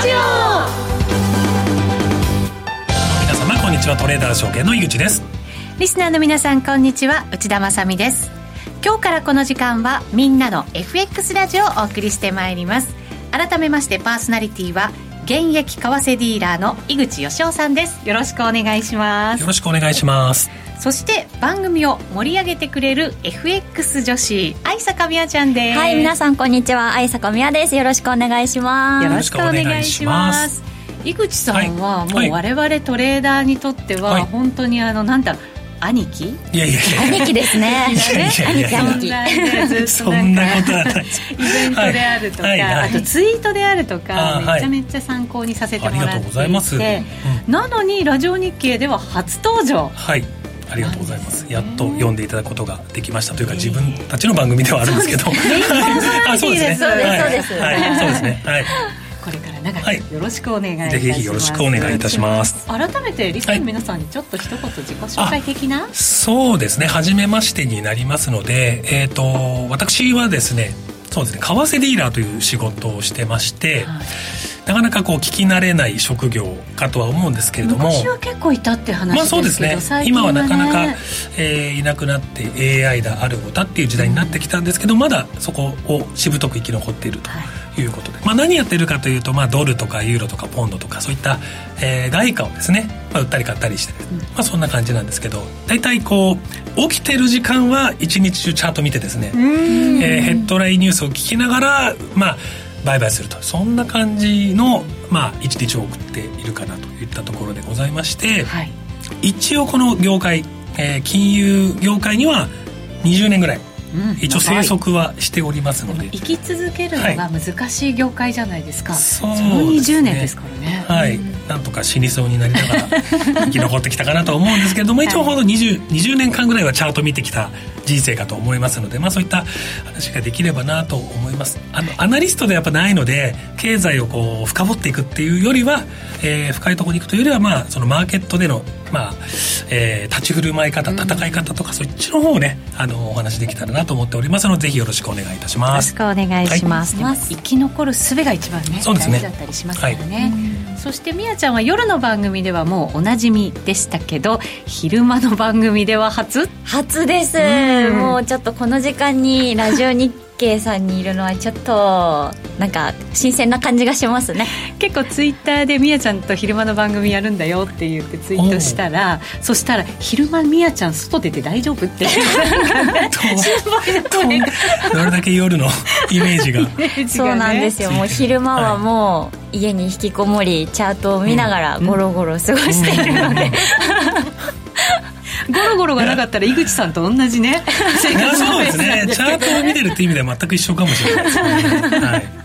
ジオ。皆様こんにちは。トレーダー証券の井口です。リスナーの皆さんこんにちは。内田まさです。今日からこの時間はみんなの FX ラジオをお送りしてまいります。改めましてパーソナリティは現役為替ディーラーの井口義雄さんです。よろしくお願いします。よろしくお願いしますそして番組を盛り上げてくれる FX 女子愛坂美也ちゃんです。はい皆さんこんにちは。愛坂美也です。よろしくお願いします。よろしくお願いします。井口さんはもう我々トレーダーにとっては本当にあのなんだ兄貴？いやいや兄貴ですね。兄貴兄貴。そんなことはないイベントであるとか、あとツイートであるとかめちゃめちゃ参考にさせてもらっていて。なのにラジオ日経では初登場。はいありがとうございます。やっと読んでいただくことができましたというか自分たちの番組ではあるんですけど、そうですね。そうです。はい、そうですね。はい。これから長くよろしくお願いいたします。ぜひよろしくお願いいたします。改めてリスナーの皆さんにちょっと一言自己紹介的な、そうですね。初めましてになりますので、えっ、と私はですね、そうですね。為替ディーラーという仕事をしてまして。はいなかなかこう聞き慣れない職業かとは思うんですけれども。昔は結構いたって話まあそうですね。今はなかなか、えー、いなくなって AI だあるごたっていう時代になってきたんですけど、まだそこをしぶとく生き残っているとい。うことで、はい、まあ、何やってるかというと、まあ、ドルとかユーロとかポンドとかそういった、えー、外貨をですね、まあ、売ったり買ったりして、うん、まあ、そんな感じなんですけど大体こう起きてる時間は一日中チャート見てですね、えー、ヘッドラインニュースを聞きながらまあ売買すると。そんな感じの、まあ、一日を送っているかなといったところでございまして、はい、一応この業界、えー、金融業界には20年ぐらいうん、一応生息はしておりますので。生き続けるのが難しい業界じゃないですか、はい、その20年ですからね。はい、うん、なんとか死にそうになりながら生き残ってきたかなと思うんですけれども、一応ほど 20, 20年間ぐらいはチャート見てきた人生かと思いますので、まあ、そういった話ができればなと思います。あのアナリストでやっぱないので経済をこう深掘っていくっていうよりは、えー、深いところに行くというよりは、まあ、そのマーケットでの、まあえー、立ち振る舞い方戦い方とか、そっちの方をねあのお話できたらなと思っておりますのでぜひよろしくお願いいたします。よろしくお願いします、はい、生き残る術が一番ねそうですね。大事だったりしますからね、はい、そしてみやちゃんは夜の番組ではもうおなじみでしたけど昼間の番組では初？初です。もうちょっとこの時間にラジオ日経さんにいるのはちょっとなんか新鮮な感じがしますね。結構ツイッターでみやちゃんと昼間の番組やるんだよって言ってツイートしたらそしたら昼間みやちゃん外出て大丈夫？って。どれだけ夜のイメージが。ね、そうなんですよ。もう昼間はもう家に引きこもりチャートを見ながらゴロゴロ過ごしているので、うんうんゴロゴロがなかったら井口さんと同じね 生活そうですね。チャートを見てるって意味では全く一緒かもしれないですね、はい。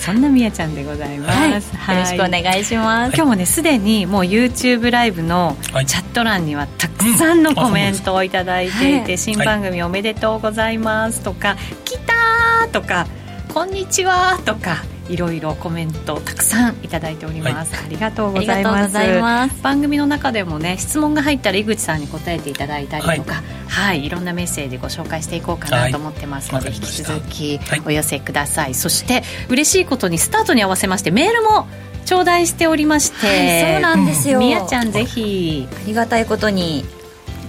そんなみやちゃんでございます、はい、よろしくお願いします、今日もねすでにもう YouTube ライブのチャット欄にはたくさんのコメントを頂いていて、新番組おめでとうございますとか「来た!」とか「こんにちは!」とかいろいろコメントたくさんいただいております、はい、ありがとうございます。番組の中でもね質問が入ったら井口さんに答えていただいたりとか、はい、はい、いろんなメッセージご紹介していこうかなと思ってますので、はい、引き続きお寄せください、そして嬉しいことにスタートに合わせましてメールも頂戴しておりまして、そうなんですよ。みやちゃんぜひ。ありがたいことにい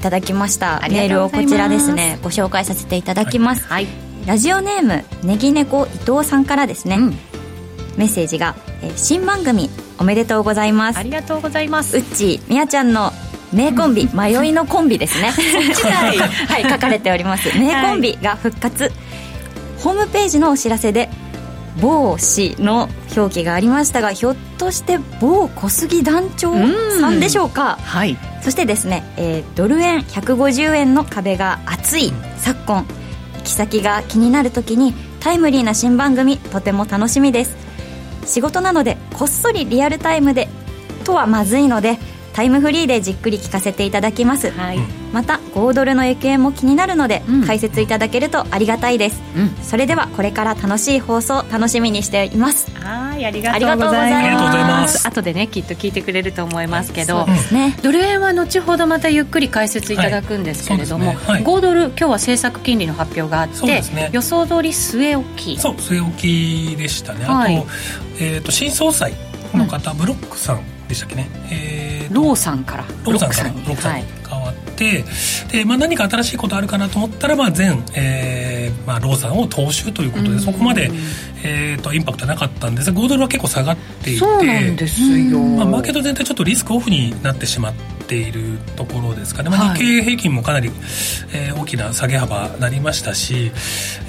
ただきました。メールをこちらですねご紹介させていただきます、はい、ラジオネームねぎねこ伊藤さんからですね、うんメッセージが、えー、新番組おめでとうございます。ありがとうございます。うっちーみやちゃんの名コンビ迷いのコンビですね。はい、はい、書かれております。名コンビが復活、はい、ホームページのお知らせで某氏の表記がありましたがひょっとして某小杉団長さんでしょうか？はい。そしてですね、えー、ドル円150円の壁が厚い昨今行き先が気になる時にタイムリーな新番組とても楽しみです仕事なのでこっそりリアルタイムでとはまずいのでタイムフリーでじっくり聞かせていただきます、はい、また5ドルの行方も気になるので、うん、解説いただけるとありがたいです、うん、それではこれから楽しい放送楽しみにしています。はいありがとうございます。後でねきっと聞いてくれると思いますけど、はい、ね、ドル円は後ほどまたゆっくり解説いただくんですけれども、はい。ねはい、5ドル今日は政策金利の発表があって、ね、予想通り据え置き。そう据え置きでしたね。あと,、えーと、新総裁の方、うん、ブロックさんでしたっけね、えー、ローさんから。ローさんから。ローさん。に変わって、でまあ、何か新しいことあるかなと思ったら、まあ、前、えーまあ、ローさんを踏襲ということで、そこまで、えーと、インパクトなかったんですが豪ドルは結構下がっていてそうなんですよ、まあ、マーケット全体ちょっとリスクオフになってしまっているところですかね、まあ、日経平均もかなり、えー、大きな下げ幅なりましたし、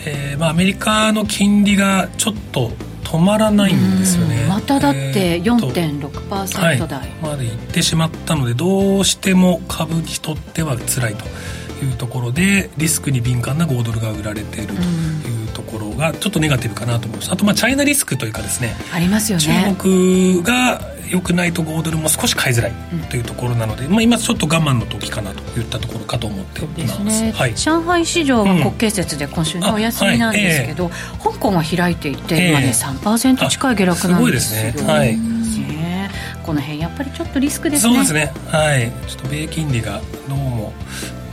えーまあ、アメリカの金利がちょっと止まらないんですよね。まただって4.6%台、はい、までいってしまったのでどうしても株にとっては辛いというところでリスクに敏感な5ドルが売られているというところがちょっとネガティブかなと思います。あとまあチャイナリスクというかですね。ありますよね。中国が良くないと5ドルも少し買いづらいというところなので、うん、まあ、今ちょっと我慢の時かなといったところかと思っています、ね。はい、上海市場は国慶節で今週のお休みなんですけど、はいえー、香港は開いていて、今ね3%近い下落なんですよすごいですね。はい。この辺やっぱりちょっとリスクですね。そうですね。はい。ちょっと米金利がどうも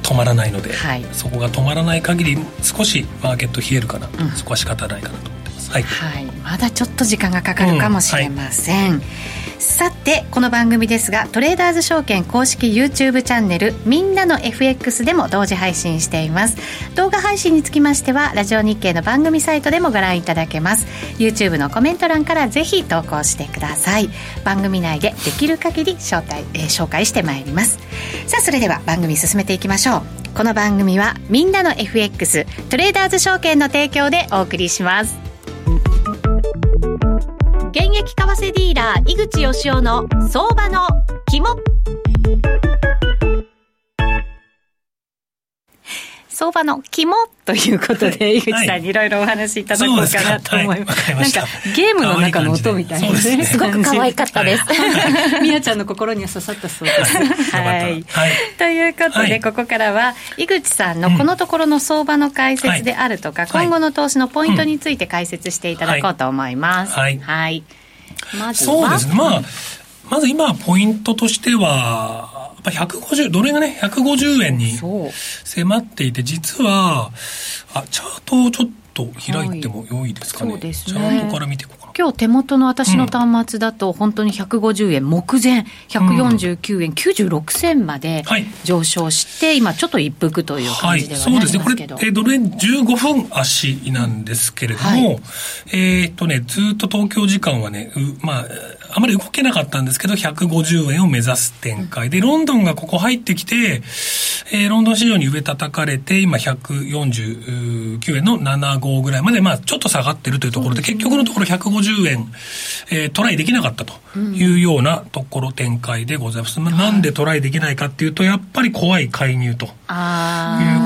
止まらないので、はい、そこが止まらない限り少しマーケット冷えるかな、うん、そこは仕方ないかなと思ってます、はい、はい、まだちょっと時間がかかるかもしれません、うん。はいさてこの番組ですがトレーダーズ証券公式 YouTube チャンネルみんなの FX でも同時配信しています。動画配信につきましてはラジオ日経の番組サイトでもご覧いただけます。YouTube のコメント欄からぜひ投稿してください。番組内でできる限り招待、えー、紹介してまいります。さあそれでは番組進めていきましょう。この番組はみんなの FX トレーダーズ証券の提供でお送りします。現役為替ディーラー井口義雄の相場の肝。相場の肝ということで、井口さんにいろいろお話いただこうかなと思います。なんか、ゲームの中の音みたいなね。すごく可愛かったです。みやちゃんの心には刺さったそうです。はい。ということで、ここからは、井口さんのこのところの相場の解説であるとか、今後の投資のポイントについて解説していただこうと思います。はい。はい。まずそうですね。まあ、まず今、ポイントとしては、ぱ150、ドルがね、150円に迫っていて、実は、あ、チャートをちょっと開いても良いですかね。はい、そうですね。チャートから見ていこうかな。今日手元の私の端末だと、本当に150円目前、149円96銭まで上昇して、今ちょっと一服という感じではなりますけど、はい、そうですね。これ、ドル円15分足なんですけれども、はい、えっとね、ずっと東京時間はね、まあ、あまり動けなかったんですけど、150円を目指す展開で、ロンドンがここ入ってきて、えー、ロンドン市場に上叩かれて、今149円の75ぐらいまで、まあ、ちょっと下がってるというところで、結局のところ150円、えー、トライできなかったというようなところ展開でございます。まあ、なんでトライできないかっていうと、やっぱり怖い介入という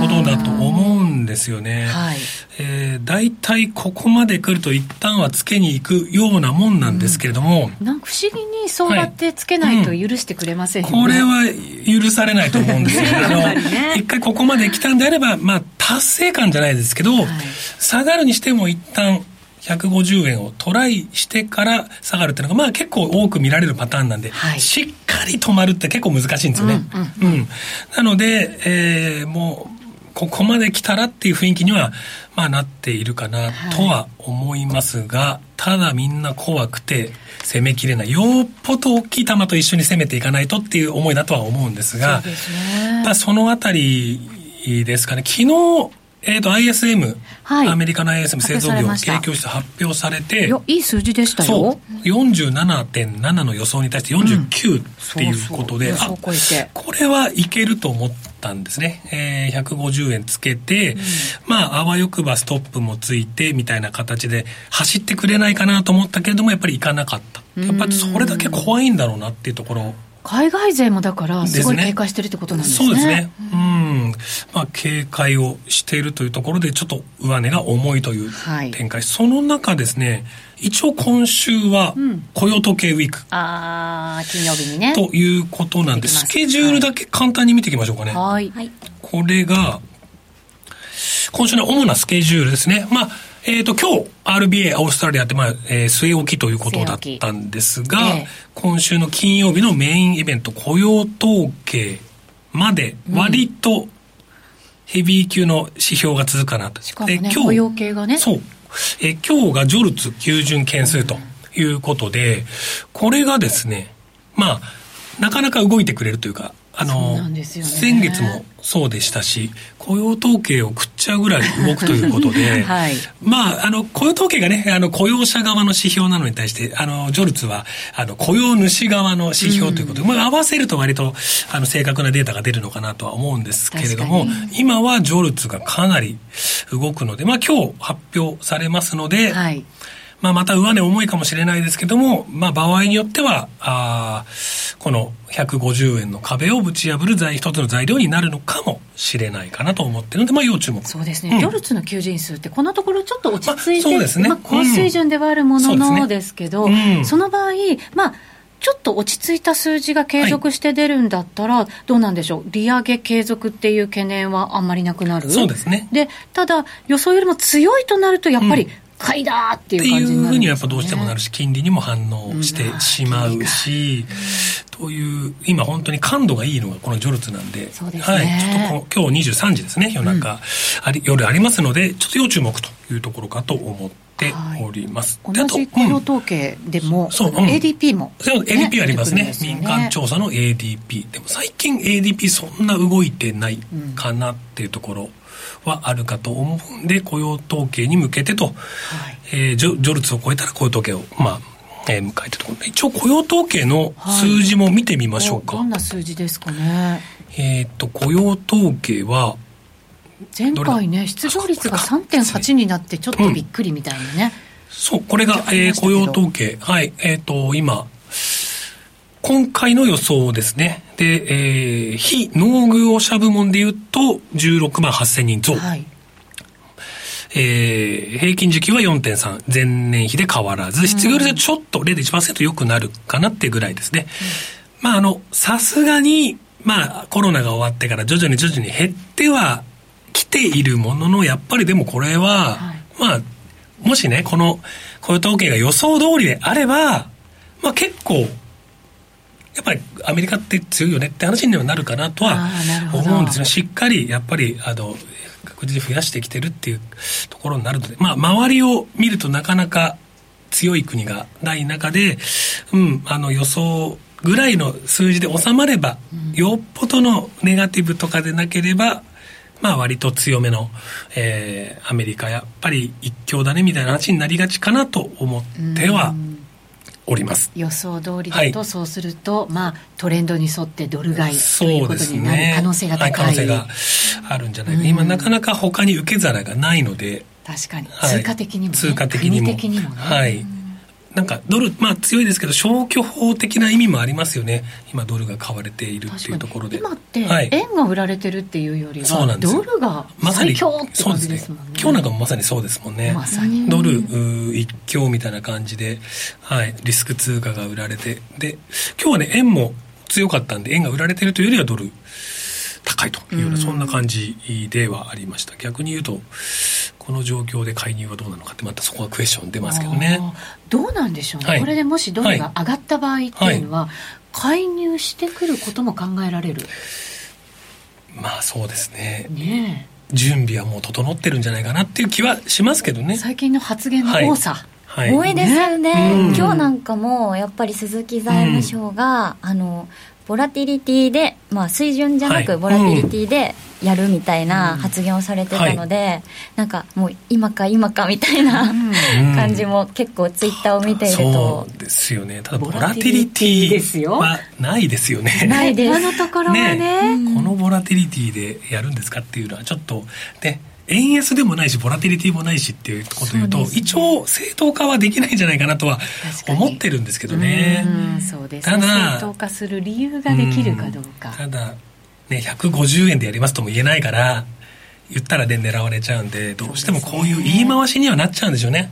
ことだと思うんですよね。はい。えー、大体ここまで来ると一旦はつけに行くようなもんなんですけれども、うん、なんか不思議にそうやってつけないと許してくれませんよね、はいうん、これは許されないと思うんですよ、あの一回ここまで来たんであれば、まあ、達成感じゃないですけど、はい、下がるにしても一旦150円をトライしてから下がるっていうのが、まあ結構多く見られるパターンなんで、はい、しっかり止まるって結構難しいんですよね。うん、うんうん、なので、えー、もう、ここまで来たらっていう雰囲気には、まあなっているかなとは思いますが、はい、ただみんな怖くて攻めきれない。よっぽど大きい球と一緒に攻めていかないとっていう思いだとは思うんですが、そ。まあそのあたりですかね。昨日、えっ、ー、と、ISM、はい、アメリカの ISM 製造業景況指数発表されて、いい数字でしたよ。そう。47.7の予想に対して49っていうことで、うん、そうそうあ、これはいけると思ったんですね。えー、150円つけて、うん、まあ、あわよくばストップもついて、みたいな形で走ってくれないかなと思ったけれども、やっぱりいかなかった。やっぱりそれだけ怖いんだろうなっていうところ。海外勢もだから、すごい警戒してるってことなんですね。そうですね。うん。うんまあ、警戒をしているというところでちょっと上値が重いという展開、はい、その中ですね一応今週は雇用統計ウィーク、うん、ああ金曜日にね。ということなんでスケジュールだけ簡単に見ていきましょうかね。はい。これが今週の主なスケジュールですね。まあえっ、ー、と、今日、RBA、オーストラリアって、まあ、えー、据え置きということだったんですが、えー、今週の金曜日のメインイベント、雇用統計まで、割と、ヘビー級の指標が続くかなと。しかもね、今日雇用系がね。そう。え今日がジョルツ基準件数ということで、これがですね、まあ、なかなか動いてくれるというか、あの、ね、先月もそうでしたし、雇用統計を食っちゃうぐらい動くということで、はい、まあ、あの、雇用統計がね、あの、雇用者側の指標なのに対して、あの、ジョルツは、あの、雇用主側の指標ということで、うん、まあ、合わせると割と、あの、正確なデータが出るのかなとは思うんですけれども、今はジョルツがかなり動くので、まあ、今日発表されますので、はいまあ、また上値重いかもしれないですけども、まあ、場合によっては、あこの150円の壁をぶち破る一つの材料になるのかもしれないかなと思ってるので、まあ、要注目。そうですね。うん、ギョルツの求人数って、このところちょっと落ち着いて、まあ、そうですね。まあ、高水準ではあるもののですけど、ねうん、その場合、まあ、ちょっと落ち着いた数字が継続して出るんだったら、どうなんでしょう、利上げ継続っていう懸念はあんまりなくなる？そうですね。で、ただ、予想よりも強いとなると、やっぱり、買いだっていう感じになる、ね、っていうふうにはやっぱどうしてもなるし、金利にも反応してしまうし、という、今本当に感度がいいのがこのジョルツなんで、ね、はい、ちょっと今日23時ですね、夜中、うん、あり夜ありますので、ちょっと要注目というところかと思っております。はい、同じ雇用統計でも、うん、そう、うん、ADP も、そう、ADP ありますね、ね、民間調査の ADP。でも最近 ADP そんな動いてないかなっていうところ。はあるかと思うんで雇用統計に向けてと、はい、えー、ジョジョルツを超えたら雇用統計をまあえー、迎えたところ。で一応雇用統計の数字も見てみましょうか、はい、どんな数字ですかね。えっ、と雇用統計は前回ね失業率が3.8になってちょっとびっくりみたいなね、うん、そうこれが、えー、雇用統計。はい。えっ、ー、と今今回の予想ですね。で、えー、非農業者部門で言うと、16万8000人増。はい、えー、平均時給は4.3、前年比で変わらず、失業率はちょっと0.1%良くなるかなってぐらいですね。うん、まあ、あの、さすがに、まあ、コロナが終わってから徐々に徐々に減ってはきているものの、やっぱりでもこれは、はい、まあ、もしね、この雇用統計が予想通りであれば、まあ結構、やっぱりアメリカって強いよねって話にはなるかなとは思うんですよしっかりやっぱりあの確実に増やしてきてるっていうところになるので、まあ、周りを見るとなかなか強い国がない中で、うん、あの予想ぐらいの数字で収まれば、うん、よっぽどのネガティブとかでなければ、まあ割と強めの、えー、アメリカやっぱり一強だねみたいな話になりがちかなと思ってはおります。予想通りだと、そうすると、まあ、トレンドに沿ってドル買いということになる可能性が高い、ね、可能性があるんじゃないか、今なかなか他に受け皿がないので。確かに、通貨的にも、ね、通貨的にも。的にも、ね、はいなんかドル、まあ強いですけど、消去法的な意味もありますよね、今、ドルが買われているっていうところで。今って、円が売られてるっていうよりは、はい、ドルが最強って感じですもんね。今日なんかもまさにそうですもんね。まさに。ドル一強みたいな感じで、はい、リスク通貨が売られて、で、今日はね、円も強かったんで、円が売られてるというよりはドル高いというような、そんな感じではありました。逆に言うと、この状況で介入はどうなのかってまたそこはクエスチョン出ますけどね。どうなんでしょうね、はい、これでもしドルが上がった場合っていうのは、はい、介入してくることも考えられる。まあそうですね。ね準備はもう整ってるんじゃないかなっていう気はしますけどね。最近の発言の多さ、はい、多いですよね、ね、今日なんかもやっぱり鈴木財務省が、うん、あのボラティリティで、まあ、水準じゃなくボラティリティでやるみたいな発言をされてたので、はい、なんかもう今か今かみたいな、感じも結構ツイッターを見ていると、そうですよね。ただボラティリティはないですよね。ないです。今のところはね、ね、このボラティリティでやるんですかっていうのはちょっとね円安でもないし、ボラティリティもないしっていうことを言うと、うね、一応正当化はできないんじゃないかなとは思ってるんですけどね。そうですね。ただ、正当化する理由ができるかどうか。ただ、ね、150円でやりますとも言えないから言ったらで狙われちゃうんでどうしてもこういう言い回しにはなっちゃうんでしょうね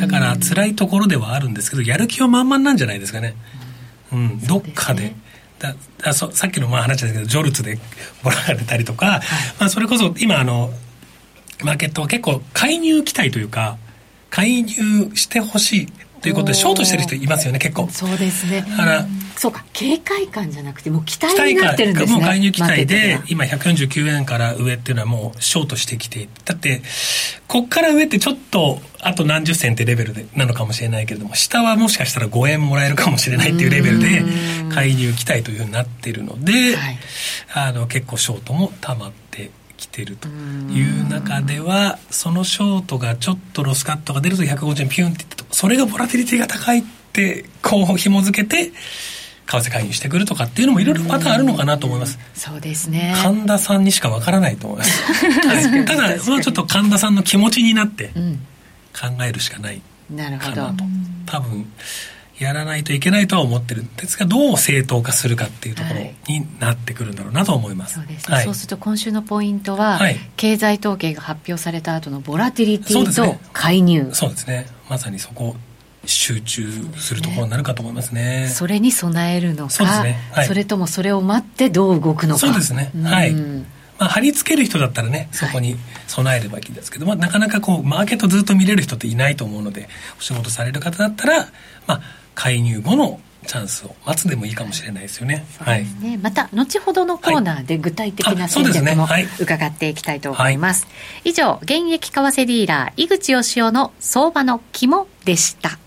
だから辛いところではあるんですけどやる気は満々なんじゃないですかねうん、どっかで。だだそさっきのまあ話ですけどジョルツでもらわれたりとか、はい、まあ、それこそ今あのマーケットは結構介入期待というか介入してほしいということでショートしてる人いますよね結構。そうですね。だからそうか警戒感じゃなくてもう期待になってるんですねもう介入期待で今149円から上っていうのはもうショートしてきてだってこっから上ってちょっとあと何十銭ってレベルでなのかもしれないけれども下はもしかしたら5円もらえるかもしれないっていうレベルで介入期待というふうになっているので、はい、あの結構ショートもたまってきてるという中ではそのショートがちょっとロスカットが出ると150円ピュンっていってそれがボラティリティが高いってこう紐付けて為替介入してくるとかっていうのもいろいろパターンあるのかなと思います。そうですね。神田さんにしかわからないと思います。はい、ただ、もうちょっと神田さんの気持ちになって考えるしかないかなと。なるほど多分、やらないといけないとは思ってるんですがどう正当化するかっていうところになってくるんだろうなと思います、はい、そうです。ね、はい、そうすると今週のポイントは、はい、経済統計が発表された後のボラティリティと介入。そうですね。まさにそこ集中するところになるかと思いますね。それに備えるのか、そね。はい、それともそれを待ってどう動くのか。そうですね。はい。まあ、貼り付ける人だったらね、そこに備えればいいんですけど、はい、まあ、なかなかこう、マーケットずっと見れる人っていないと思うので、お仕事される方だったら、まあ、介入後のチャンスを待つでもいいかもしれないですよね。はい。ね、また後ほどのコーナーで具体的な戦略も伺っていきたいと思います。すねはい、以上、現役為替ディーラー井口義雄の相場の肝でした。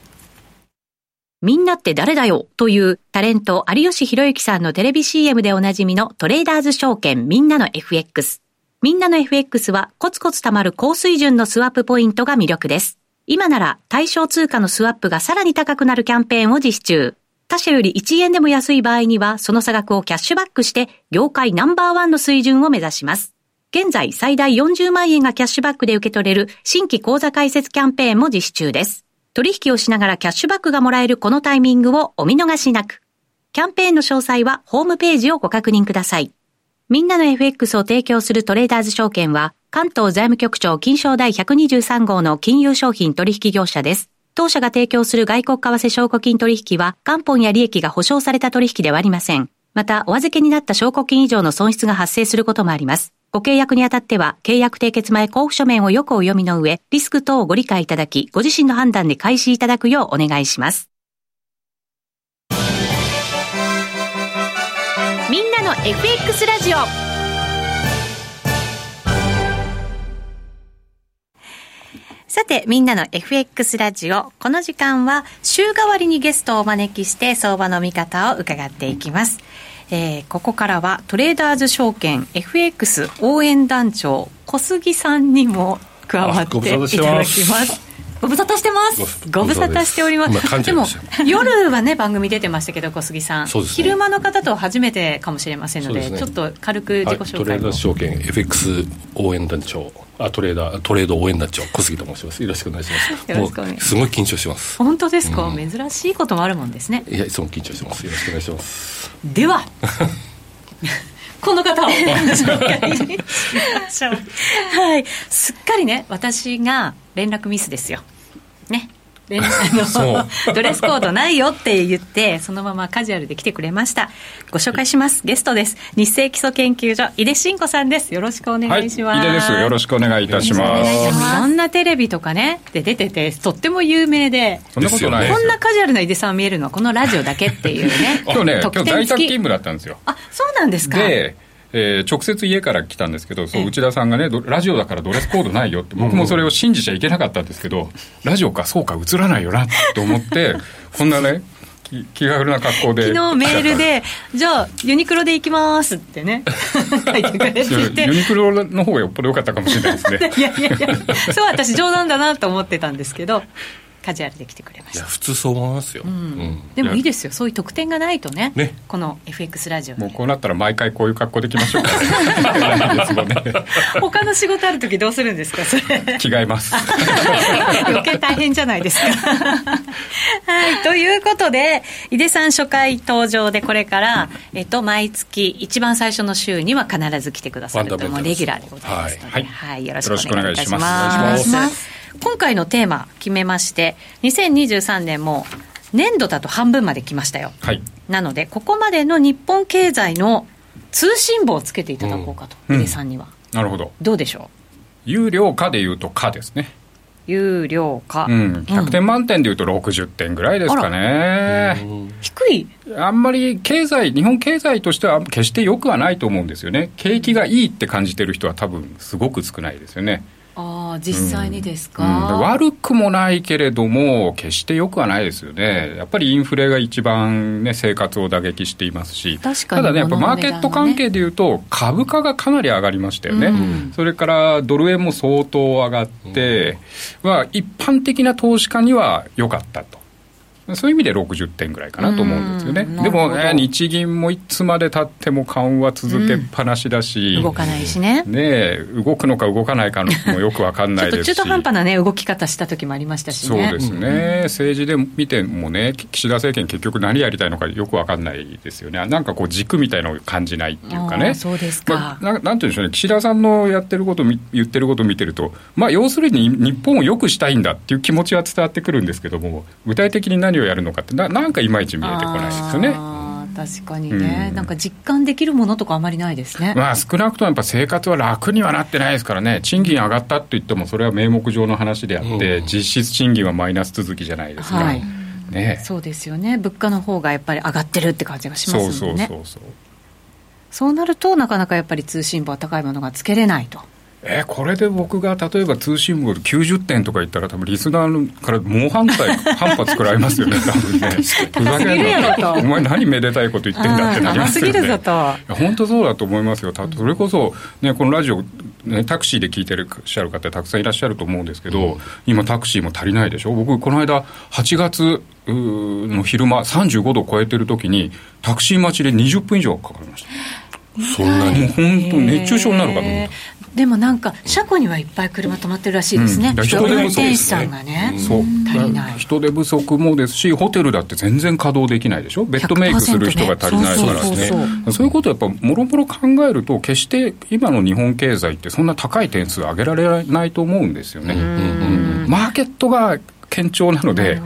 みんなって誰だよというタレント有吉弘行さんのテレビ CM でおなじみのトレーダーズ証券みんなの FX。みんなの FX はコツコツ貯まる高水準のスワップポイントが魅力です。今なら対象通貨のスワップがさらに高くなるキャンペーンを実施中。他社より1円でも安い場合にはその差額をキャッシュバックして業界ナンバーワンの水準を目指します。現在最大40万円がキャッシュバックで受け取れる新規口座開設キャンペーンも実施中です。取引をしながらキャッシュバックがもらえるこのタイミングをお見逃しなく。キャンペーンの詳細はホームページをご確認ください。みんなの FX を提供するトレーダーズ証券は、関東財務局長金賞第123号の金融商品取引業者です。当社が提供する外国為替証拠金取引は、元本や利益が保証された取引ではありません。また、お預けになった証拠金以上の損失が発生することもあります。ご契約にあたっては、契約締結前交付書面をよくお読みの上、リスク等をご理解いただき、ご自身の判断で開始いただくようお願いします。みんなの FX ラジオさて、みんなの FX ラジオ。この時間は、週替わりにゲストをお招きして、相場の見方を伺っていきます。えー、ここからはトレーダーズ証券 FX 応援団長小杉さんにも加わっていただきますご無沙汰してます。ご無沙汰。しております。でも夜はね番組出てましたけど小杉さん、ね、昼間の方と初めてかもしれませんので、ね、ちょっと軽く自己紹介、はい、トレーダー証券 FX 応援団長。あトレーダートレード応援団長小杉と申します。よろしくお願いします。よろしくお願いします。すごい緊張します。本当ですか、うん、珍しいこともあるもんですね。いやいつも緊張してます。よろしくお願いします。では。この方を。紹介しましょう。はい。すっかりね私が連絡ミスですよ。ね。あの ドレスコードないよって言ってそのままカジュアルで来てくれました。ご紹介します。ゲストです。日清基礎研究所井出慎子さんです。よろしくお願いします、はい、井出です。よろしくお願いいたします。いろんなテレビとかねで出ててとっても有名でそんなことないこんなカジュアルな井出さん見えるのはこのラジオだけっていうね。今日ね今日在宅勤務だったんですよ。あそうなんですか。でえー、直接家から来たんですけどそう内田さんがねラジオだからドレスコードないよって僕もそれを信じちゃいけなかったんですけどラジオかそうか映らないよなと思って こんなね気気軽な格好で。昨日メールで「じゃあユニクロで行きます」ってね。書いてくれて。ユニクロの方がよっぽど良かったかもしれないですね。いやいやいやそう私冗談だなと思ってたんですけどカジュアルで来てくれました。いや普通そう思いますよ、うん。うん、でもいいですよ。そういう特典がないとね。ね。この FX ラジオもうこうなったら毎回こういう格好できましょうか、ね、他の仕事ある時どうするんですか？それ。着替えます。余計大変じゃないですか。はい。ということで井出さん初回登場でこれから、えっと、毎月一番最初の週には必ず来てくださると。もうレギュラーでございますので、はい、はい、よろしくお願いいたします今回のテーマ決めまして2023年も年度だと半分まで来ましたよ、はい、なのでここまでの日本経済の通信簿をつけていただこうかと、うん、井出さんには、なるほど。どうでしょう？有料化でいうと価ですね。有料化、うん、100点満点でいうと60点ぐらいですかね、低い。あんまり経済日本経済としては決して良くはないと思うんですよね。景気がいいって感じてる人は多分すごく少ないですよねああ実際にですか、うん。うん、悪くもないけれども決してよくはないですよね。やっぱりインフレが一番ね生活を打撃していますし。ただねやっぱマーケット関係でいうと株価がかなり上がりましたよね、うん、それからドル円も相当上がって、まあ、一般的な投資家には良かったとそういう意味で60点ぐらいかなと思うんですよね。でも、ね、日銀もいつまでたっても緩和続けっぱなしだし、うん、動かないしね。ね動くのか動かないかもよくわかんないですし。中途半端なね、動き方した時もありましたしね。そうですね。うん、政治で見てもね、岸田政権結局何やりたいのかよくわかんないですよね。なんかこう軸みたいのを感じないっていうかね。そうですか。まあ、ななんていうんでしょうね、岸田さんのやってること言ってることを見てると、まあ要するに日本を良くしたいんだっていう気持ちは伝わってくるんですけども、具体的に何をやるのかってななんかいまいち見えてこないですよね。確かにね、うん、なんか実感できるものとかあまりないですね、まあ、少なくともやっぱ生活は楽にはなってないですからね、賃金上がったといっても、それは名目上の話であって、うん、実質賃金はマイナス続きじゃないですか、はい。ね、そうですよね、物価の方がやっぱり上がってるって感じがしますもんね。そうそうそうそう。そうなると、なかなかやっぱり通信簿は高いものがつけれないと。えー、これで僕が例えば通信簿で90点とか言ったら、多分リスナーから猛反対、反発食らいますよね、多分ね。ふざけんな、お前、何めでたいこと言ってんだってなりますよね。本当そうだと思いますよ、それこそ、ね、このラジオ、ね、タクシーで聞いてらっしゃる方、たくさんいらっしゃると思うんですけど、うん、今、タクシーも足りないでしょ、僕、この間、8月の昼間、35度超えてる時に、タクシー待ちで20分以上かかりました。そんなにもう本当熱中症になるかと思った。でもなんか車庫にはいっぱい車止まってるらしいですね、うん、人手不足、ね、さんがね、そう。足りない。人手不足もですしホテルだって全然稼働できないでしょ？ベッドメイクする人が足りないからですね。そういうことをやっぱもろもろ考えると決して今の日本経済ってそんな高い点数上げられないと思うんですよね、うん、マーケットが堅調なので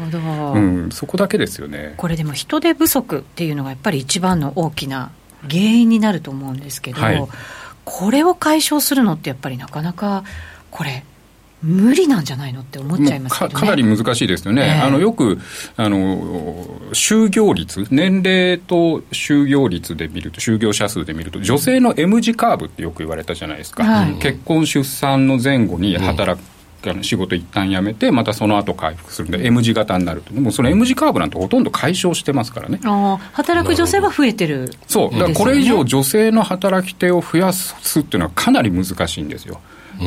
うん、そこだけですよね。これでも人手不足っていうのがやっぱり一番の大きな原因になると思うんですけど、はいこれを解消するのってやっぱりなかなかこれ無理なんじゃないのって思っちゃいますね、かなり難しいですよね、えー、あのよくあの就業率、年齢と就業率で見ると、就業者数で見ると、女性の M 字カーブってよく言われたじゃないですか、はい、結婚、出産の前後に働く、あの仕事一旦辞めて、またその後回復するんで、M 字型になると、でもその M 字カーブなんてほとんど解消してますからね。あ働く女性は増えてる、そう、だからこれ以上、女性の働き手を増やすっていうのはかなり難しいんですよ。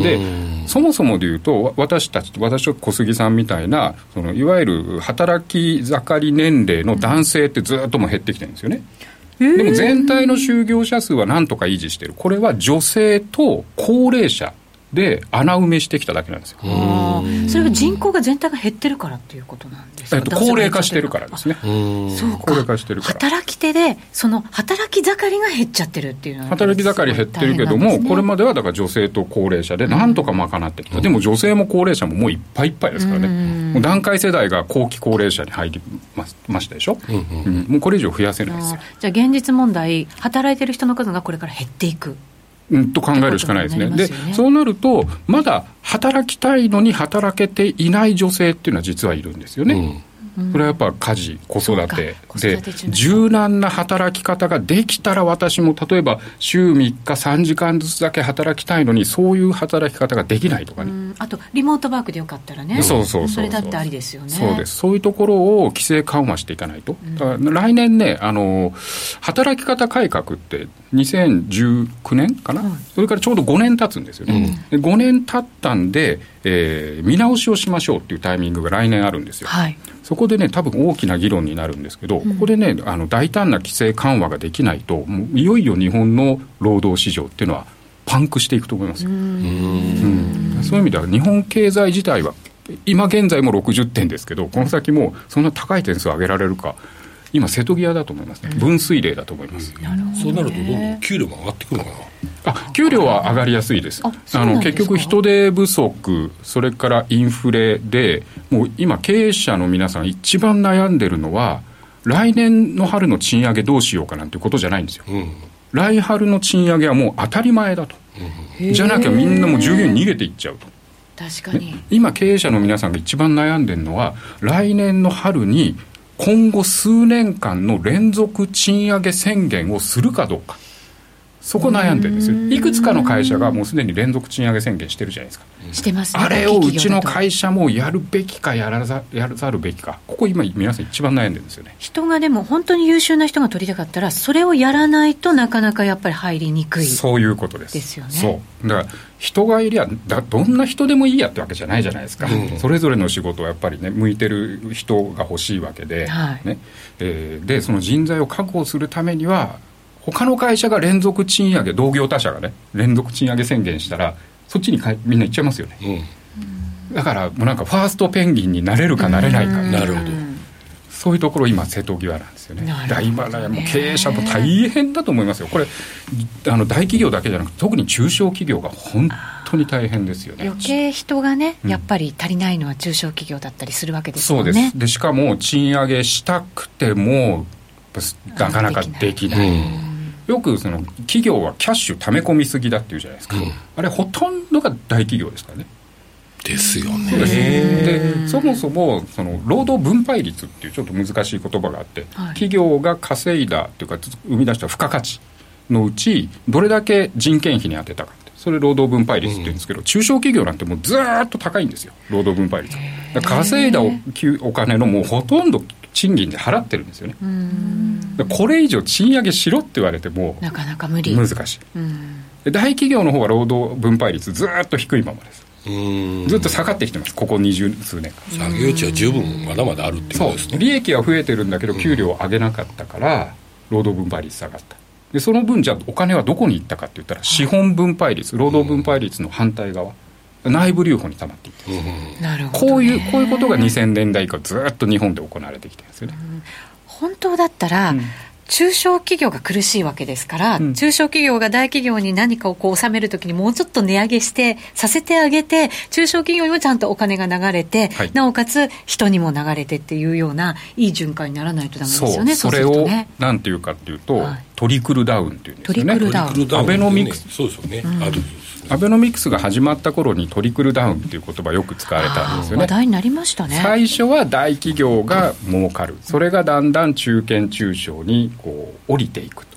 でそもそもでいうと私たち私と小杉さんみたいなそのいわゆる働き盛り年齢の男性ってずっとも減ってきてるんですよね。でも全体の就業者数はなんとか維持してる。これは女性と高齢者で穴埋めしてきただけなんですよ。それは人口が全体が減ってるからっていうことなんですか、えっと、高齢化してるからですね。そう高齢化してるから。働き手でその働き盛りが減っちゃってるっていうのは働き盛り減ってるけども、ね、これまではだから女性と高齢者でなんとか賄ってきた、でも女性も高齢者ももういっぱいいっぱいですからね。もう段階世代が後期高齢者に入りましたでしょ、うん、うん、もうこれ以上増やせないですよ。じゃあ現実問題働いてる人の数がこれから減っていくと考えるしかないですね。で、そうなると、まだ働きたいのに働けていない女性っていうのは実はいるんですよね。うんこれはやっぱ家事、子育て。で、柔軟な働き方ができたら、私も例えば週3日3時間ずつだけ働きたいのに、そういう働き方ができないとかね。あとリモートワークでよかったらね。そうそうそれだってありですよね。そうです。そういうところを規制緩和していかないと、うん、来年ねあの働き方改革って2019年かな、うん、それからちょうど5年経つんですよね、うん、5年経ったんで、えー、見直しをしましょうっていうタイミングが来年あるんですよ、はい、そこでね多分大きな議論になるんですけど、ここでねあの大胆な規制緩和ができないともういよいよ日本の労働市場っていうのはパンクしていくと思いますよ。うん。そういう意味では日本経済自体は今現在も60点ですけどこの先もそんな高い点数を上げられるか今瀬戸際だと思いますね。分水嶺だと思います、そうなるとどんどん給料も上がってくるのかな。あ給料は上がりやすいです。あの結局人手不足それからインフレでもう今経営者の皆さん一番悩んでるのは来年の春の賃上げどうしようかなんてことじゃないんですよ、うん。来春の賃上げはもう当たり前だと、じゃなきゃみんなもう従業員逃げていっちゃうと。確かに、ね、今経営者の皆さんが一番悩んでるのは来年の春に今後数年間の連続賃上げ宣言をするかどうか。そこ悩んでるんですよ。いくつかの会社がもうすでに連続賃上げ宣言してるじゃないですか。してます、ね、あれをうちの会社もやるべきかやらざやらざるべきか。ここ今皆さん一番悩んでるんですよね。人がでも本当に優秀な人が取りたかったらそれをやらないとなかなかやっぱり入りにくい。そういうことです。ですよね。そう。だから人がいりゃだどんな人でもいいやってわけじゃないじゃないですか、うん、それぞれの仕事はやっぱりね向いてる人が欲しいわけで、はい、ね。えー、でその人材を確保するためには他の会社が連続賃上げ同業他社がね連続賃上げ宣言したらそっちにかみんな行っちゃいますよね、うん、だからもうなんかファーストペンギンになれるかなれないか。なるほど。そういうところ今瀬戸際なんですよね。だ今ね。もう経営者も大変だと思いますよ。これあの大企業だけじゃなくて特に中小企業が本当に大変ですよね。余計人がね、やっぱり足りないのは中小企業だったりするわけですよね、そうです。でしかも賃上げしたくてもなかなかできない、よくその企業はキャッシュ溜め込みすぎだっていうじゃないですか、うん、あれほとんどが大企業ですからね。ですよね。でそもそもその労働分配率っていうちょっと難しい言葉があって、はい、企業が稼いだというか生み出した付加価値のうちどれだけ人件費に充てたかそれ労働分配率っていうんですけど、うん、中小企業なんてもうずっと高いんですよ。労働分配率。稼いだお金のもうほとんど賃金で払ってるんですよね。これ以上賃上げしろって言われてもなかなか無理。難しい。大企業の方は労働分配率ずっと低いままです。ずっと下がってきてますここ二十数年間。作業地は十分まだまだあるっていうことですね。利益は増えてるんだけど給料を上げなかったから労働分配率下がった。でその分じゃあお金はどこに行ったかって言ったら資本分配率労働分配率の反対側、内部留保に溜まっていって、なるほど、こういうこういうことが2000年代以降ずっと日本で行われてきてるんですよね、本当だったら、うん。中小企業が苦しいわけですから、うん、中小企業が大企業に何かをこう納めるときにもうちょっと値上げしてさせてあげて中小企業にもちゃんとお金が流れて、はい、なおかつ人にも流れてっていうようないい循環にならないとダメですよねそれをなんていうかっていうと、はい、トリクルダウンっていうんですよね。トリクルダウン。アベノミクス。そうですよね、うん、あるアベノミクスが始まった頃にトリクルダウンっていう言葉よく使われたんですよね。話題になりましたね。最初は大企業が儲かる。それがだんだん中堅中小にこう降りていくと、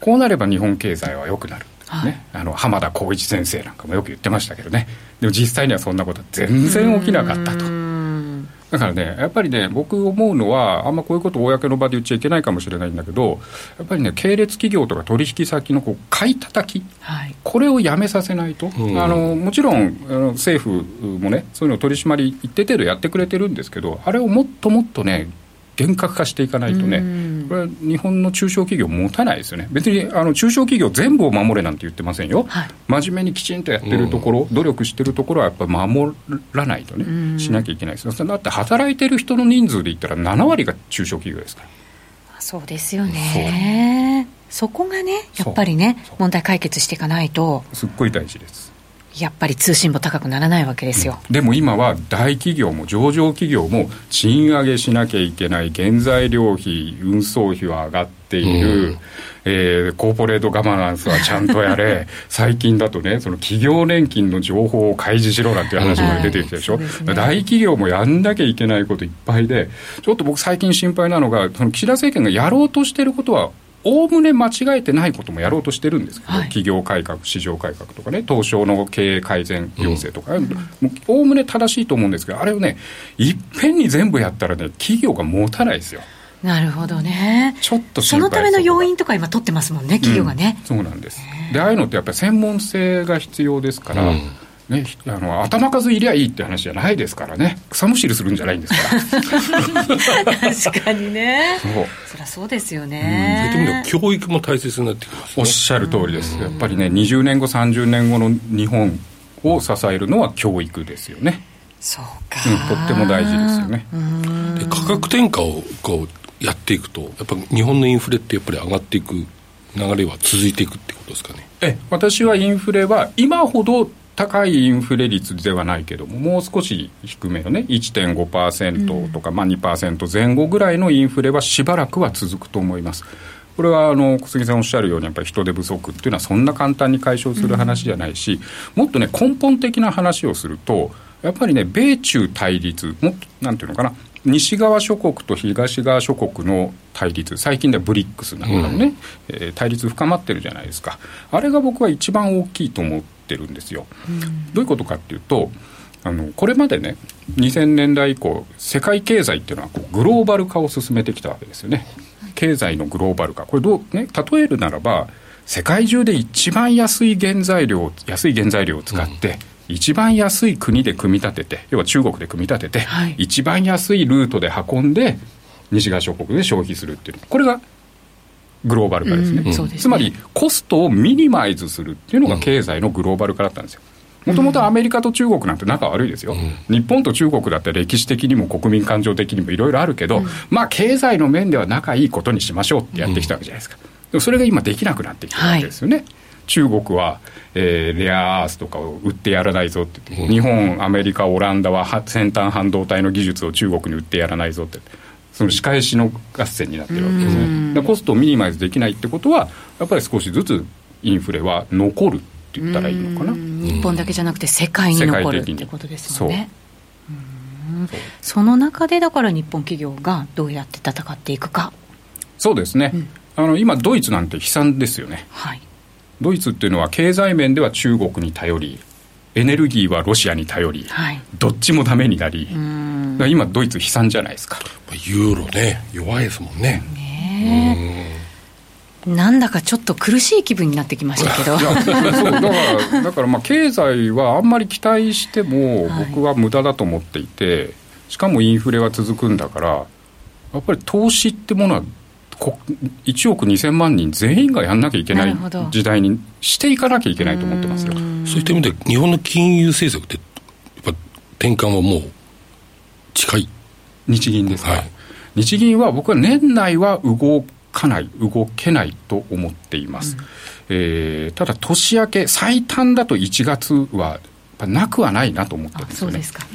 こうなれば日本経済は良くなる。ね、あの浜田浩一先生なんかもよく言ってましたけどね。でも実際にはそんなことは全然起きなかったと。だからね、やっぱりね、僕思うのは、あんまこういうことを公の場で言っちゃいけないかもしれないんだけど、やっぱりね、系列企業とか取引先のこう買い叩き、はい、これをやめさせないと、うん、あのもちろんあの政府もね、そういうの取り締まり、一定程度やってくれてるんですけど、あれをもっともっとね、厳格化していかないとね、これは日本の中小企業持たないですよね、別にあの中小企業全部を守れなんて言ってませんよ、はい、真面目にきちんとやってるところ、努力してるところはやっぱり守らないとね、しなきゃいけないですだって働いてる人の人数で言ったら、7割が中小企業ですから。そうですよね。そこがね、やっぱりね、問題解決していかないと。すっごい大事です。やっぱり通信簿高くならないわけですよ、でも今は大企業も上場企業も賃上げしなきゃいけない原材料費運送費は上がっている、うん、えー、コーポレートガバナンスはちゃんとやれ。最近だとねその企業年金の情報を開示しろなんていう話まで出てきてるでしょ、はい。ね、大企業もやんなきゃいけないこといっぱいでちょっと僕最近心配なのがその岸田政権がやろうとしてることはおおむね間違えてないこともやろうとしてるんですけど、はい、企業改革、市場改革とかね、東証の経営改善要請とか、おおむね正しいと思うんですけど、あれをね、いっぺんに全部やったらね、企業が持たないですよ。なるほどね。ちょっとそのための要因とか今取ってますもんね、企業がね。うん、そうなんです。で、ああいうのってやっぱり専門性が必要ですから、うんね、あの頭数いりゃいいって話じゃないですからね。草むしりするんじゃないんですから。確かにね。そう。そりゃそうですよね、うん、そう教育も大切になってきます、ね、おっしゃる通りです、やっぱりね20年後30年後の日本を支えるのは教育ですよね。そうか、うん、とっても大事ですよね。で価格転嫁をこうやっていくとやっぱ日本のインフレってやっぱり上がっていく流れは続いていくってことですかね。え私はインフレは今ほど高いインフレ率ではないけども、もう少し低めのね、1.5%とか、うん、まあ2%前後ぐらいのインフレはしばらくは続くと思います。これはあの小杉さんおっしゃるように、やっぱり人手不足っていうのは、そんな簡単に解消する話じゃないし、うん、もっとね、根本的な話をすると、やっぱりね、米中対立、もっとなんていうのかな、西側諸国と東側諸国の対立、最近ではブリックスなんかもね、うん、えー、対立深まってるじゃないですか、あれが僕は一番大きいと思ってるんですよ。うん、どういうことかっていうとあのこれまでね2000年代以降世界経済っていうのはこうグローバル化を進めてきたわけですよね。経済のグローバル化。これどう、ね、例えるならば世界中で一番安い原材料安い原材料を使って、うん、一番安い国で組み立てて要は中国で組み立てて、はい、一番安いルートで運んで西側諸国で消費するっていう。これがグローバル化ですね、うん、つまりコストをミニマイズするっていうのが経済のグローバル化だったんですよ。もともとアメリカと中国なんて仲悪いですよ、うん、日本と中国だって歴史的にも国民感情的にもいろいろあるけど、うん、まあ経済の面では仲いいことにしましょうってやってきたわけじゃないですか、でもそれが今できなくなってきてるわけですよね。はい。中国は、えー、レアアースとかを売ってやらないぞってって、日本、アメリカ、オランダは先端半導体の技術を中国に売ってやらないぞって、その仕返しの合戦になってるわけですね。コストをミニマイズできないってことは、やっぱり少しずつインフレは残るって言ったらいいのかな。日本だけじゃなくて世界に残るってことですよね。その中でだから日本企業がどうやって戦っていくか。そうですね。うん、あの今ドイツなんて悲惨ですよね。はい。ドイツっていうのは経済面では中国に頼り、エネルギーはロシアに頼り、はい、どっちもダメになり、今、ドイツ悲惨じゃないですか。ユーロね、弱いですもんね。ねなんだかちょっと苦しい気分になってきましたけどそうだからだからまあ経済はあんまり期待しても僕は無駄だと思っていて、しかもインフレは続くんだからやっぱり投資ってものは1億2000万人全員がやんなきゃいけない時代にしていかなきゃいけないと思ってますよ。そういった意味で日本の金融政策ってやっぱ転換はもう近い。日銀ですか、はい、日銀は僕は年内は動かない動けないと思っています、うん、えー、ただ年明け最短だと1月はなくはないなと思ってるんですよね。そうですか。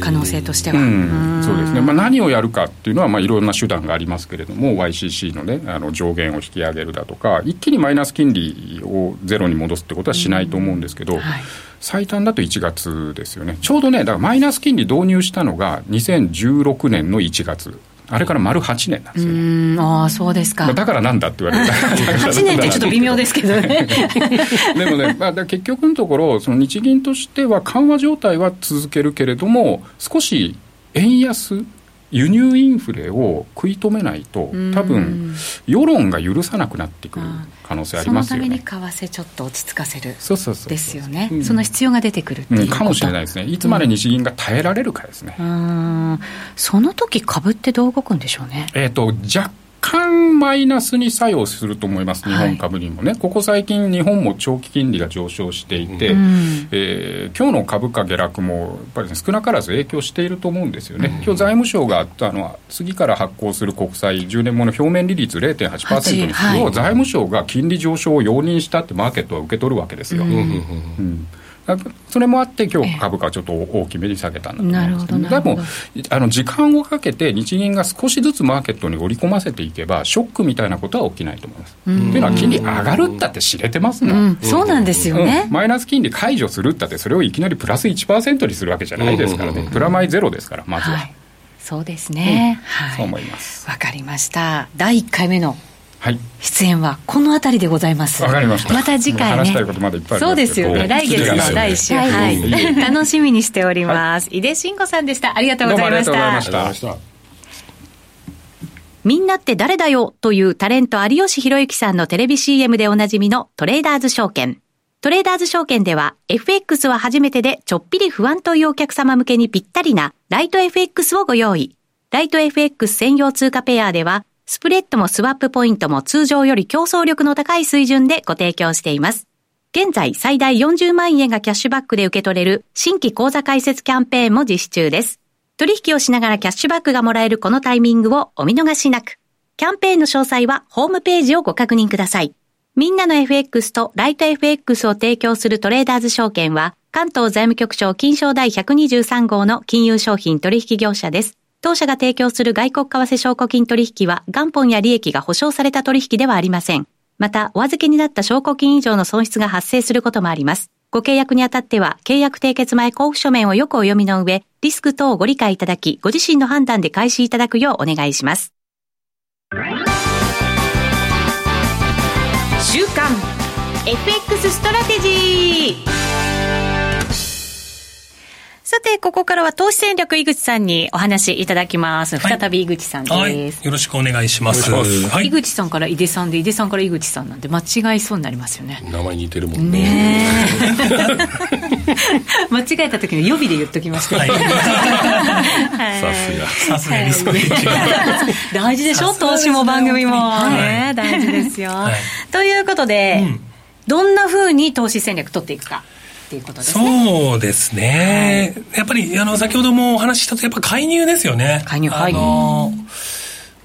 可能性としては、うん、そうですね、まあ、何をやるかっていうのは、まあ、いろんな手段がありますけれども YCC の,、ね、あの上限を引き上げるだとか一気にマイナス金利をゼロに戻すってことはしないと思うんですけど、はい、最短だと1月ですよね。ちょうどねだからマイナス金利導入したのが2016年の1月あれから丸8年なんですよ、ね、ああそうですか。だからなんだって言われる。8年ってちょっと微妙ですけどね。でもね、まあ、結局のところその日銀としては緩和状態は続けるけれども少し円安輸入インフレを食い止めないと多分世論が許さなくなってくる可能性ありますよね。そのために為替ちょっと落ち着かせる。そうそうそうですよね、うん、その必要が出てくるっていう、うん、かもしれないですね。いつまで日銀が耐えられるかですね、うん、その時株ってどう動くんでしょうね。えっ、ー、と若干マイナスに作用すると思います、日本株にもね、はい、ここ最近、日本も長期金利が上昇していて、うん、えー、今日の株価下落もやっぱり、ね、少なからず影響していると思うんですよね、うん、今日財務省があの次から発行する国債、10年もの表面利率0.8%にするを、財務省が金利上昇を容認したってマーケットは受け取るわけですよ。うん、うんそれもあって、今日株価はちょっと大きめに下げたんだと思います、ね、でもあの時間をかけて、日銀が少しずつマーケットに織り込ませていけば、ショックみたいなことは起きないと思います。というのは、金利上がるったって知れてますもん、うん、そうなんですよね、うん、マイナス金利解除するったって、それをいきなりプラス1%にするわけじゃないですからね、プラマイゼロですから、まずは。はい。そうですね、はい、そう思います。わかりました。第1回目のはい、出演はこの辺りでございます。わかりました。また次回ね。話したいことまだいっぱいありそうですよね。来月の第1週、はい、楽しみにしております、はい、井出慎吾さんでした。ありがとうございました。みんなって誰だよというタレント有吉弘行さんのテレビ CM でおなじみのトレーダーズ証券。トレーダーズ証券では FX は初めてでちょっぴり不安というお客様向けにぴったりなライト FX をご用意。ライト FX 専用通貨ペアではスプレッドもスワップポイントも通常より競争力の高い水準でご提供しています。現在最大40万円がキャッシュバックで受け取れる新規口座開設キャンペーンも実施中です。取引をしながらキャッシュバックがもらえるこのタイミングをお見逃しなく。キャンペーンの詳細はホームページをご確認ください。みんなの FX とライト FX を提供するトレーダーズ証券は、関東財務局長金賞第123号の金融商品取引業者です。当社が提供する外国為替証拠金取引は元本や利益が保証された取引ではありません。また、お預けになった証拠金以上の損失が発生することもあります。ご契約にあたっては、契約締結前交付書面をよくお読みの上、リスク等をご理解いただき、ご自身の判断で開始いただくようお願いします。週刊 FX ストラテジーさて、ここからは投資戦略井口さんにお話いただきます。再び井口さんです、はい、よろしくお願いします。はい、井口さんから井出さんで、井出さんから井口さんなんで間違いそうになりますよね。名前似てるもんね。ね 間違えた時の予備で言っときました。はい、さすが。さすがにそう大事でしょ？投資も番組も。ね、大事ですよ。ということで、うん、どんなふうに投資戦略取っていくか。ていうことですね。そうですね。はい、やっぱり、あの、先ほどもお話ししたと、やっぱ介入ですよね。介入、はい。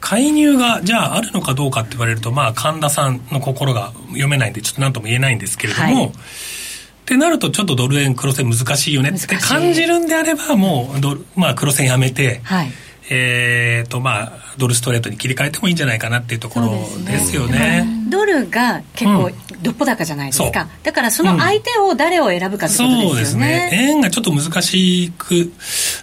介入が、じゃああるのかどうかって言われると、まあ、神田さんの心が読めないんで、ちょっと何とも言えないんですけれども、はいってなるとちょっとドル円黒線難しいよねって感じるんであればもうドまあ、黒線やめて、はい、えーとまあ、ドルストレートに切り替えてもいいんじゃないかなっていうところですよね。ねドルが結構どっぽ高じゃないですか、う。ん、だからその相手を誰を選ぶかってことですよね、そうですね。円がちょっと難しく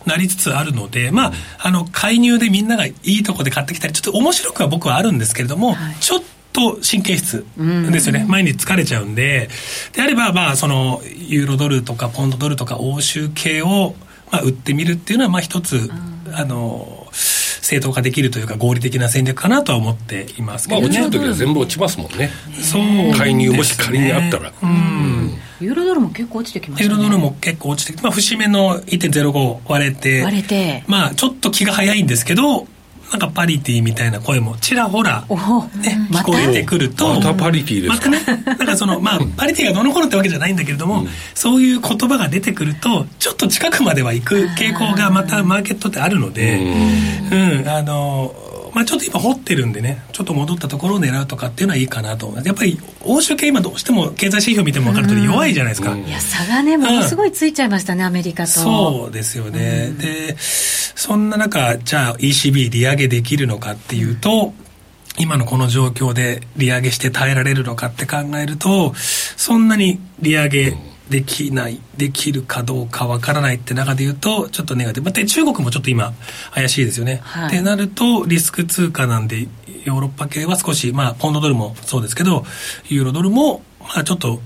なりつつあるので、まあ、あの介入でみんながいいとこで買ってきたりちょっと面白くは僕はあるんですけれども、はい、ちょっと神経質ですよね、毎日疲れちゃうんで。であればまあそのユーロドルとかポンドドルとか欧州系をまあ売ってみるっていうのはまあ一つ、あの正当化できるというか合理的な戦略かなとは思っていますけどね。まあ、落ちる時は全部落ちますもんね。そう、ね、介入もし仮にあったら。うん。ユーロドルも結構落ちてきましたね。ユーロドルも結構落ちてきて、まあ、節目の1.05割れて、割れて、まあ、ちょっと気が早いんですけど、なんかパリティみたいな声もちらほら、ね、聞こえてくると。またパリティですか、またねなんかそのまあパリティがどの頃ってわけじゃないんだけれども、うん、そういう言葉が出てくるとちょっと近くまでは行く傾向がまたマーケットってあるのでうん、あのまあ、ちょっと今掘ってるんでねちょっと戻ったところを狙うとかっていうのはいいかなとやっぱり欧州系今どうしても経済指標見ても分かるとり弱いじゃないですか、うん、いや差がねものすごいついちゃいましたね、うん、アメリカと。そうですよね、うん、でそんな中じゃあ ECB 利上げできるのかっていうと、今のこの状況で利上げして耐えられるのかって考えるとそんなに利上げできない、できるかどうかわからないって中で言うと、ちょっとネガティブ。で、中国もちょっと今、怪しいですよね。はい、ってなると、リスク通貨なんで、ヨーロッパ系は少し、まあ、ポンドドルもそうですけど、ユーロドルも、まあ、ちょっと、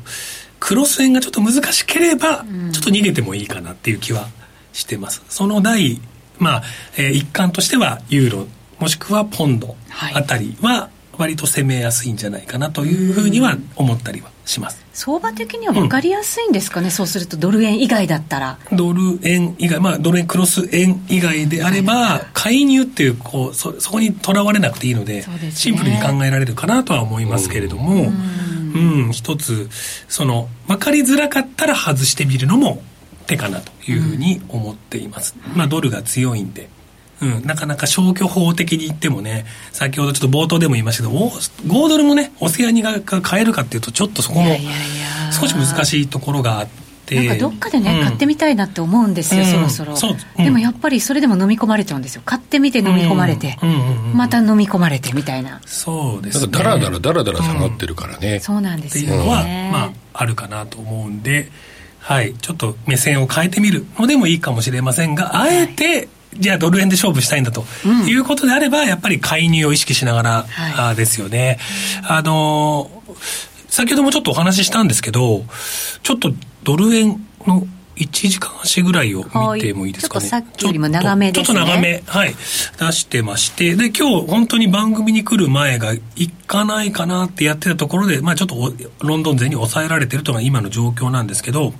クロス円がちょっと難しければ、ちょっと逃げてもいいかなっていう気はしてます。その第、まあ、えー、一環としては、ユーロ、もしくはポンドあたりは、割と攻めやすいんじゃないかなというふうには思ったりはします。相場的には分かりやすいんですかね、うん、そうするとドル円以外だったら。ドル円以外まあドル円クロス円以外であれば介入っていうこうそそこにとらわれなくていいので、ね、シンプルに考えられるかなとは思いますけれども、うん、うん、一つその分かりづらかったら外してみるのも手かなというふうに思っています、まあドルが強いんでうん、なかなか消去法的に言ってもね、先ほどちょっと冒頭でも言いましたけど、5ドルもね、オセアニが買えるかっていうと、ちょっとそこも少し難しいところがあって。なんかどっかでね、うん、買ってみたいなって思うんですよ、うん、そろそろ、そうん、でもやっぱりそれでも飲み込まれちゃうんですよ。買ってみて飲み込まれて、また飲み込まれてみたいな。そうですね。だらだらだらだら下がってるからね、そうなんですよ、ね、っていうのは、まあ、あるかなと思うんではい。ちょっと目線を変えてみるのでもいいかもしれませんがあえてじゃあドル円で勝負したいんだと、いうことであればやっぱり介入を意識しながら、はい、ですよね。あの先ほどもちょっとお話ししたんですけどちょっとドル円の1時間足ぐらいを見てもいいですかね。ちょっとよりも長めですね。ちょっと長め、はい、出してまして、で、今日本当に番組に来る前が行かないかなってやってたところで、まあちょっとロンドン勢に抑えられてるというのが今の状況なんですけど、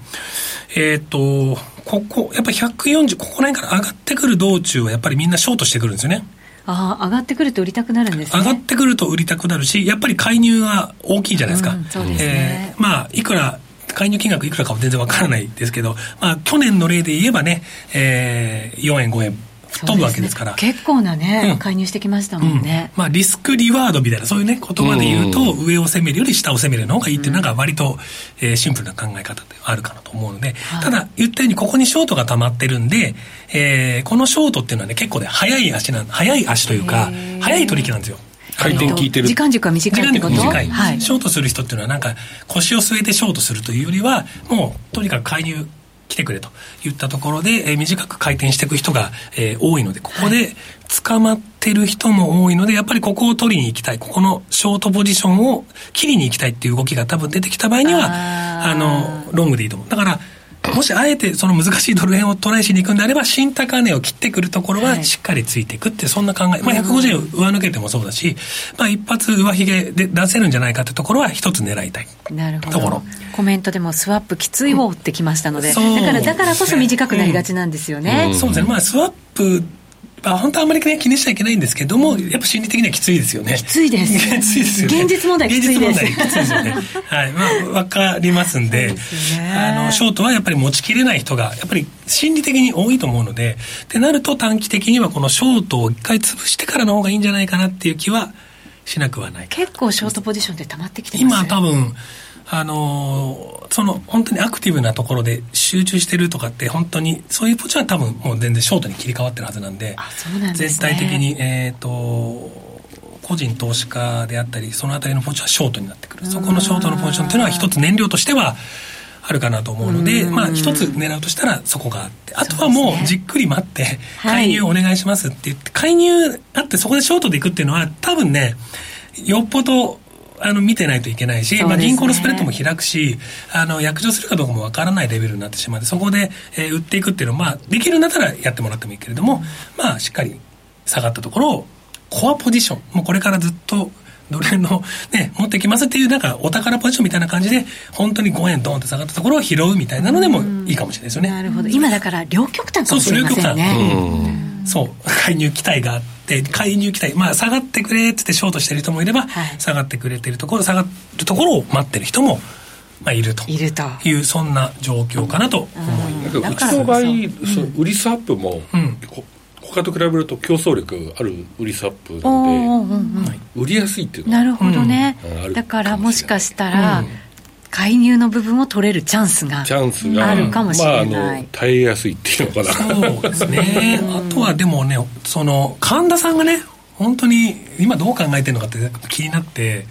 えっ、ー、と、ここ、やっぱり140、ここら辺から上がってくる道中はやっぱりみんなショートしてくるんですよね。ああ、上がってくると売りたくなるんですね。上がってくると売りたくなるし、やっぱり介入が大きいじゃないですか。うん、そうですね。えー、まあ、いくら介入金額いくらかは全然わからないですけど、まあ、去年の例で言えばね、えー、4円、5円、吹っ飛ぶわけですから。ね、結構なね、うん、介入してきましたもんね。うん、まあ、リスクリワードみたいな、そういうね、言葉で言うと、上を攻めるより下を攻めるの方がいいっていう、なん。か割と、えー、シンプルな考え方であるかなと思うので、ただ、言ったように、ここにショートが溜まってるんで、えー、このショートっていうのはね、結構ね、速い足なん、速い足というか、速い取引なんですよ。回転聞いてる。時間軸は短いってこと？時間短い、はい、ショートする人っていうのはなんか腰を据えてショートするというよりはもうとにかく介入来てくれといったところで、えー、短く回転していく人が、えー、多いのでここで捕まってる人も多いのでやっぱりここを取りに行きたい。ここのショートポジションを切りに行きたいっていう動きが多分出てきた場合にはあのロングでいいと思う。だからもしあえてその難しいドル円をトライしに行くんであれば、新高値を切ってくるところはしっかりついていくって、そんな考え。まあ、150円上抜けてもそうだし、まあ、一発上髭で出せるんじゃないかってところは一つ狙いたいなるほどところ。コメントでもスワップきつい方ってきましたので、だから、だからこそ短くなりがちなんですよね。そうですね。まあ、スワップまあ、本当はあまり、ね、気にしちゃいけないんですけども、やっぱ心理的にはきついですよね。きついです。きついですよね。現実問題きついです。現実問題きついですよね。はい。まあ、わかりますんで、でね、あの、ショートはやっぱり持ちきれない人が、やっぱり心理的に多いと思うので、ってなると短期的にはこのショートを一回潰してからの方がいいんじゃないかなっていう気はしなくはない。結構ショートポジションで溜まってきてます今多分、あのその本当にアクティブなところで集中してるとかって本当にそういうポジションは多分もう全然ショートに切り替わってるはずなんでね、全体的に、えーと、個人投資家であったりそのあたりのポジションはショートになってくる。そこのショートのポジションっていうのは一つ燃料としてはあるかなと思うので、まあ一つ狙うとしたらそこがあって、あとはもうじっくり待って、介入お願いしますって言って、介入あってそこでショートでいくっていうのは多分ね、よっぽどあの見てないといけないし、ね、まあ、銀行のスプレッドも開くしあの約定するかどうかもわからないレベルになってしまってそこで、えー、売っていくっていうのは、まあ、できるんだったらやってもらってもいいけれども、まあ、しっかり下がったところをコアポジションもうこれからずっとドル円の ね、持ってきますっていうなんかお宝ポジションみたいな感じで、本当に5円ドンって下がったところを拾うみたいなのでもいいかもしれないですよね。なるほど。今だから両極端かもしれませんね。そうそう、両極端。そう、介入期待があって、介入期待、まあ下がってくれってってショートしてる人もいれば、はい、下がってくれてるところ、下がるところを待ってる人も、まあ、いると。いると。いうそんな状況かなと思います。うちの場合、うん、売りスワップも、うん、他と比べると競争力ある売りスワップなので、売りやすいっていうのはなるほどね、うん、だからもしかしたら、介入の部分を取れるチャンスがあるかもしれない、まあ、あ耐えやすいっていうのかな。そうですね。あとはでもねその神田さんがね本当に今どう考えてるのかって気になって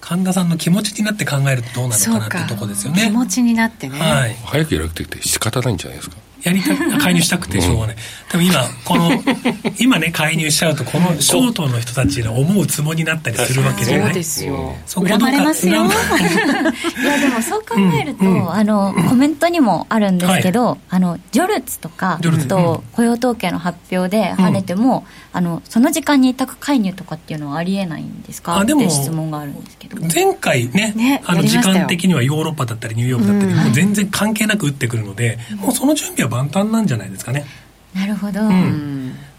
神田さんの気持ちになって考えるとどうなのかなってとこですよね。気持ちになってね、はい、早くやらなくて仕方ないんじゃないですかやりた介入したくてしょうがない、でも今この今ね介入しちゃうとこのショートの人たちが思うつもりになったりするわけじゃない？そう。ですよ、そこ恨まれますよ。いやでもそう考えると、あのコメントにもあるんですけど、はい、あのジョルツとかと雇用統計の発表で跳ねても、あのその時間に委託介入とかっていうのはありえないんですか？あでも質問があるんですけど前回ね、ね、あの時間的にはヨーロッパだったりニューヨークだったり、うん、もう全然関係なく打ってくるので、もうその準備は万端なんじゃないですかね。なるほど、うん、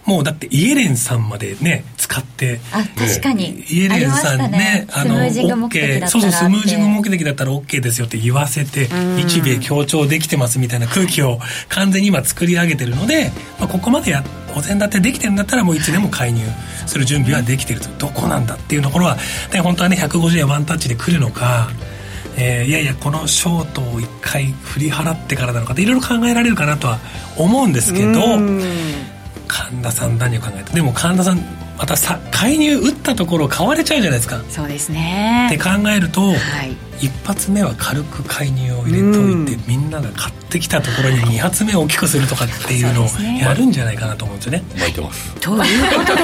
もうだってイエレンさんまでね使ってあ確かに。イエレンさんねね。あの OK そうそうスムージング目的だったら OK ですよって言わせて日米協調できてますみたいな空気を完全に今作り上げてるので、まあ、ここまでやお膳立てできてるんだったらもういつでも介入する準備はできてると。どこなんだっていうところは、ね、本当はね150円ワンタッチで来るのかえー、いやいやこのショートを一回振り払ってからなのかっていろいろ考えられるかなとは思うんですけど神田さん何を考えて？でも神田さんまたさ介入打ったところ買われちゃうじゃないですか。そうですね。って考えると、はい、一発目は軽く介入を入れといて、うん、みんなが買ってきたところに二発目を大きくするとかっていうのをやるんじゃないかなと思うんですよね。巻いてます。ということで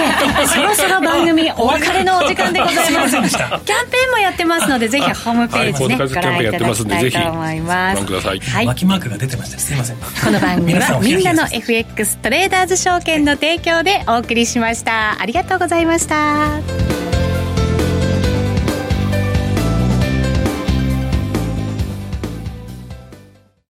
そろそろ番組お別れのお時間でございます。キャンペーンもやってますのでぜひホームページね、はい、ご覧いただきたいと思います。ご覧ください、はい、巻きマークが出てましたすいません。この番組はみんなの FX トレーダーズ証券の提供でお送りしました。ありがとうございました